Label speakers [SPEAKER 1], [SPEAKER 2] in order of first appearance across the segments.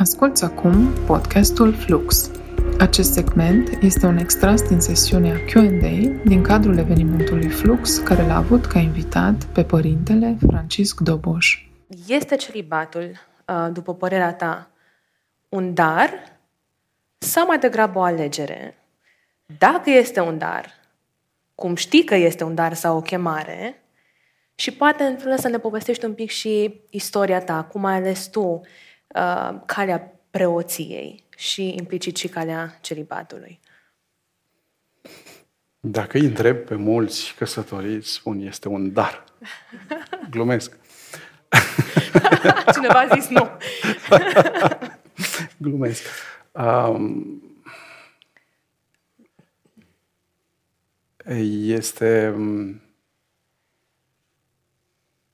[SPEAKER 1] Asculți acum podcastul Flux. Acest segment este un extras din sesiunea Q&A din cadrul evenimentului Flux, care l-a avut ca invitat pe părintele Francisc Doboș.
[SPEAKER 2] Este celibatul, uh, după părerea ta, un dar sau mai degrabă o alegere? Dacă este un dar, cum știi că este un dar sau o chemare, și poate în felul să ne povestești un pic și istoria ta, cum ai ales tu uh, calea preoției și implicit și calea celibatului.
[SPEAKER 3] Dacă îi întreb pe mulți căsătoriți, spun, este un dar. Glumesc.
[SPEAKER 2] Cineva a zis nu.
[SPEAKER 3] Glumesc. Um, este...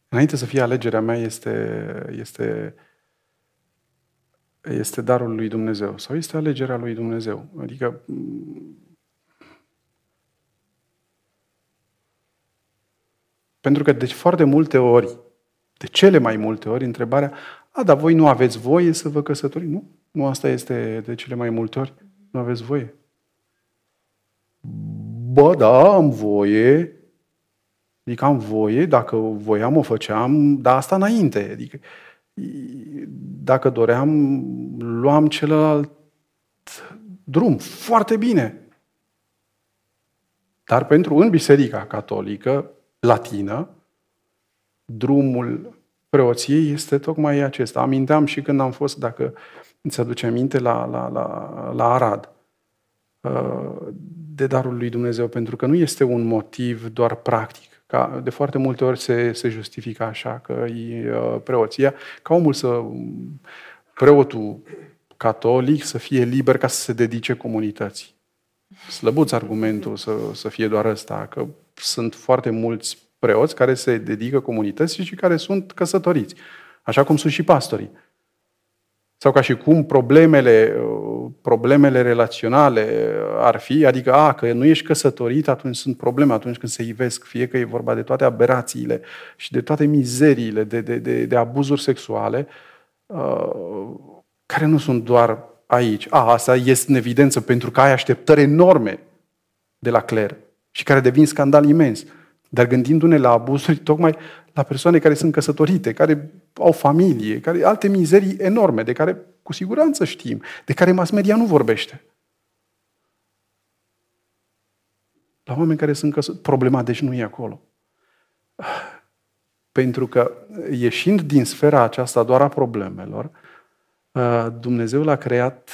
[SPEAKER 3] Înainte să fie alegerea mea, este, este, este darul lui Dumnezeu sau este alegerea lui Dumnezeu. Adică Pentru că de foarte multe ori, de cele mai multe ori, întrebarea, a, dar voi nu aveți voie să vă căsătoriți? Nu, nu asta este de cele mai multe ori. Nu aveți voie. Bă, da, am voie. Adică am voie, dacă voiam o făceam, dar asta înainte. Adică dacă doream, luam celălalt drum. Foarte bine. Dar pentru în Biserica Catolică, latină, drumul preoției este tocmai acesta. Aminteam și când am fost, dacă îți aduce aminte, la, la, la, la Arad, uh, de darul lui Dumnezeu, pentru că nu este un motiv doar practic. Ca de foarte multe ori se, se justifică așa că e uh, preoția, ca omul să, preotul catolic să fie liber ca să se dedice comunității. Slăbuț argumentul să, să fie doar ăsta, că sunt foarte mulți preoți care se dedică comunității și care sunt căsătoriți. Așa cum sunt și pastorii. Sau ca și cum problemele, problemele relaționale ar fi, adică, a, că nu ești căsătorit, atunci sunt probleme, atunci când se ivesc, fie că e vorba de toate aberațiile și de toate mizeriile, de, de, de, de abuzuri sexuale, uh, care nu sunt doar aici. A, asta este în evidență pentru că ai așteptări enorme de la cler și care devin scandal imens. Dar gândindu-ne la abuzuri, tocmai la persoane care sunt căsătorite, care au familie, care alte mizerii enorme, de care cu siguranță știm, de care mass media nu vorbește. La oameni care sunt căsătoriți, problema deci nu e acolo. Pentru că ieșind din sfera aceasta doar a problemelor, Dumnezeu l-a creat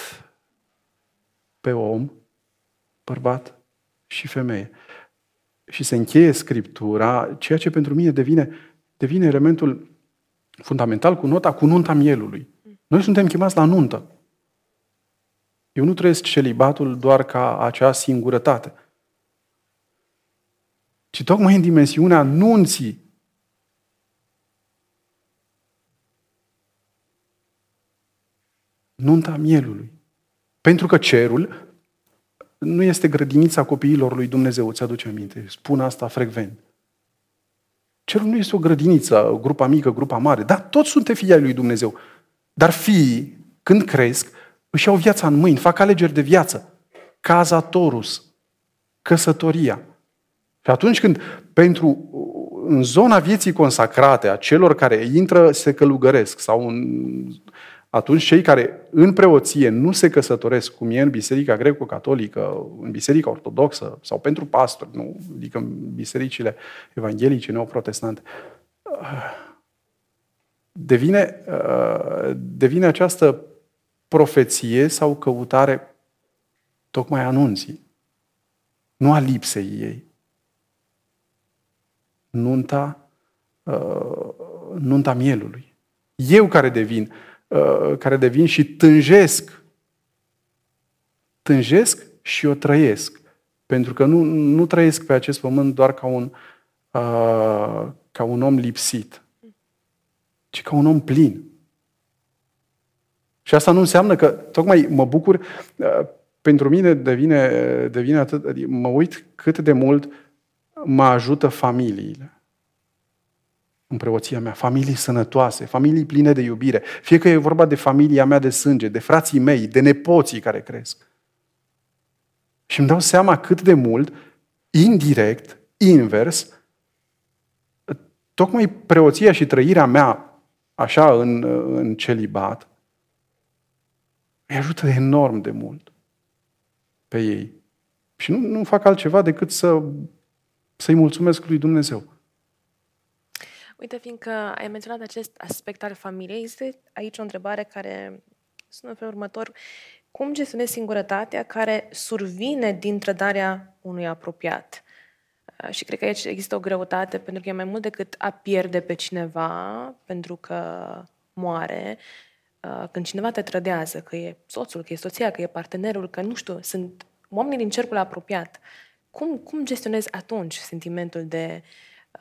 [SPEAKER 3] pe om, bărbat și femeie și se încheie Scriptura, ceea ce pentru mine devine, devine elementul fundamental cu nota cu nunta mielului. Noi suntem chemați la nuntă. Eu nu trăiesc celibatul doar ca acea singurătate, ci tocmai în dimensiunea nunții. Nunta mielului. Pentru că cerul nu este grădinița copiilor lui Dumnezeu, îți aduce aminte. Spun asta frecvent. Cerul nu este o grădiniță, grupa mică, grupa mare. Da, toți suntem fii ai lui Dumnezeu. Dar fiii, când cresc, își iau viața în mâini, fac alegeri de viață. Cazatorus, căsătoria. Și atunci când pentru în zona vieții consacrate a celor care intră, se călugăresc sau în atunci cei care în preoție nu se căsătoresc, cum e în Biserica Greco-Catolică, în Biserica Ortodoxă sau pentru pastori, nu, adică în bisericile evanghelice, neoprotestante, devine, devine această profeție sau căutare tocmai anunții, nu a lipsei ei. Nunta, nunta mielului. Eu care devin Uh, care devin și tânjesc. Tânjesc și o trăiesc. Pentru că nu, nu trăiesc pe acest pământ doar ca un, uh, ca un om lipsit, ci ca un om plin. Și asta nu înseamnă că, tocmai mă bucur, uh, pentru mine devine, devine atât, adică mă uit cât de mult mă ajută familiile. în preoția mea, familii sănătoase, familii pline de iubire, fie că e vorba de familia mea de sânge, de frații mei, de nepoții care cresc. Și îmi dau seama cât de mult, indirect, invers, tocmai preoția și trăirea mea, așa, în, în celibat, îi ajută enorm de mult pe ei. Și nu, nu fac altceva decât să, să-i mulțumesc lui Dumnezeu.
[SPEAKER 2] Uite, fiindcă ai menționat acest aspect al familiei, este aici o întrebare care sună în felul următor. Cum gestionezi singurătatea care survine din trădarea unui apropiat? Uh, și cred că aici există o greutate, pentru că e mai mult decât a pierde pe cineva pentru că moare. Uh, când cineva te trădează, că e soțul, că e soția, că e partenerul, că nu știu, sunt oamenii din cercul apropiat. Cum, cum gestionezi atunci sentimentul de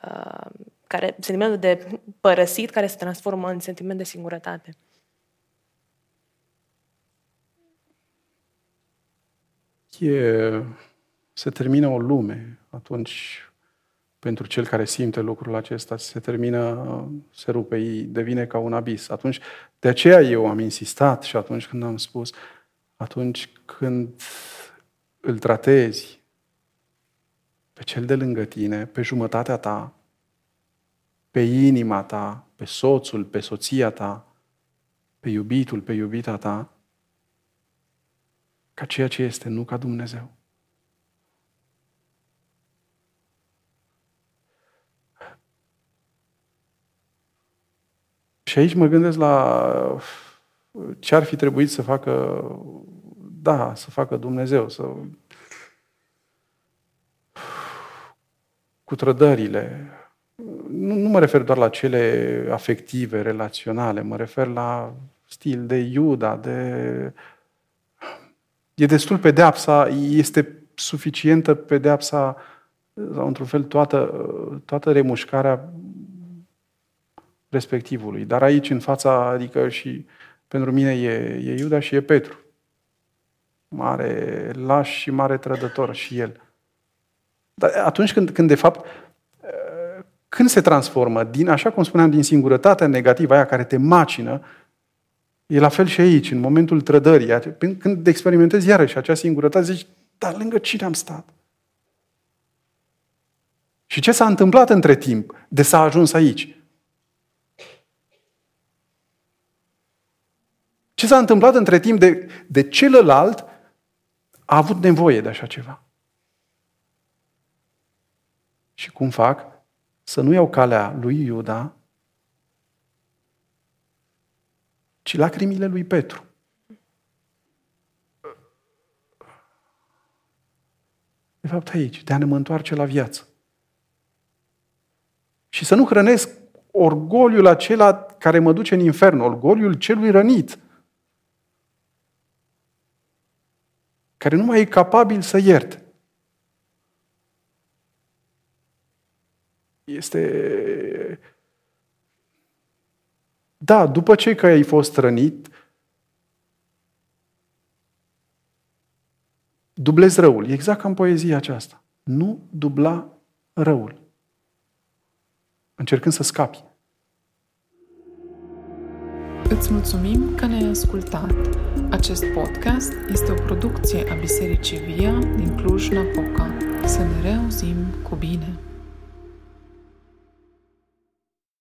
[SPEAKER 2] uh, care, sentimentul de părăsit care se transformă în sentiment de singurătate?
[SPEAKER 3] E, se termină o lume atunci pentru cel care simte lucrul acesta, se termină, se rupe, devine ca un abis. Atunci, de aceea eu am insistat și atunci când am spus, atunci când îl tratezi pe cel de lângă tine, pe jumătatea ta, pe inima ta, pe soțul, pe soția ta, pe iubitul, pe iubita ta, ca ceea ce este, nu ca Dumnezeu. Și aici mă gândesc la ce ar fi trebuit să facă, da, să facă Dumnezeu, să cu trădările, nu, nu mă refer doar la cele afective, relaționale, mă refer la stil de Iuda, de... E destul pedeapsa, este suficientă pedeapsa sau într-un fel toată, toată remușcarea respectivului. Dar aici, în fața, adică și pentru mine e, e Iuda și e Petru. Mare laș și mare trădător și el. Dar atunci când, când de fapt când se transformă, din, așa cum spuneam, din singurătatea negativă, aia care te macină, e la fel și aici, în momentul trădării, când experimentezi iarăși acea singurătate, zici, dar lângă cine am stat? Și ce s-a întâmplat între timp de s-a ajuns aici? Ce s-a întâmplat între timp de, de celălalt a avut nevoie de așa ceva? Și cum fac? să nu iau calea lui Iuda, ci lacrimile lui Petru. De fapt aici, de a ne mă întoarce la viață. Și să nu hrănesc orgoliul acela care mă duce în infern, orgoliul celui rănit, care nu mai e capabil să ierte. Este... Da, după ce că ai fost rănit, dublezi răul. E exact ca în poezia aceasta. Nu dubla răul. Încercând să scapi.
[SPEAKER 1] Îți mulțumim că ne-ai ascultat. Acest podcast este o producție a Bisericii Via din Cluj-Napoca. Să ne reauzim cu bine!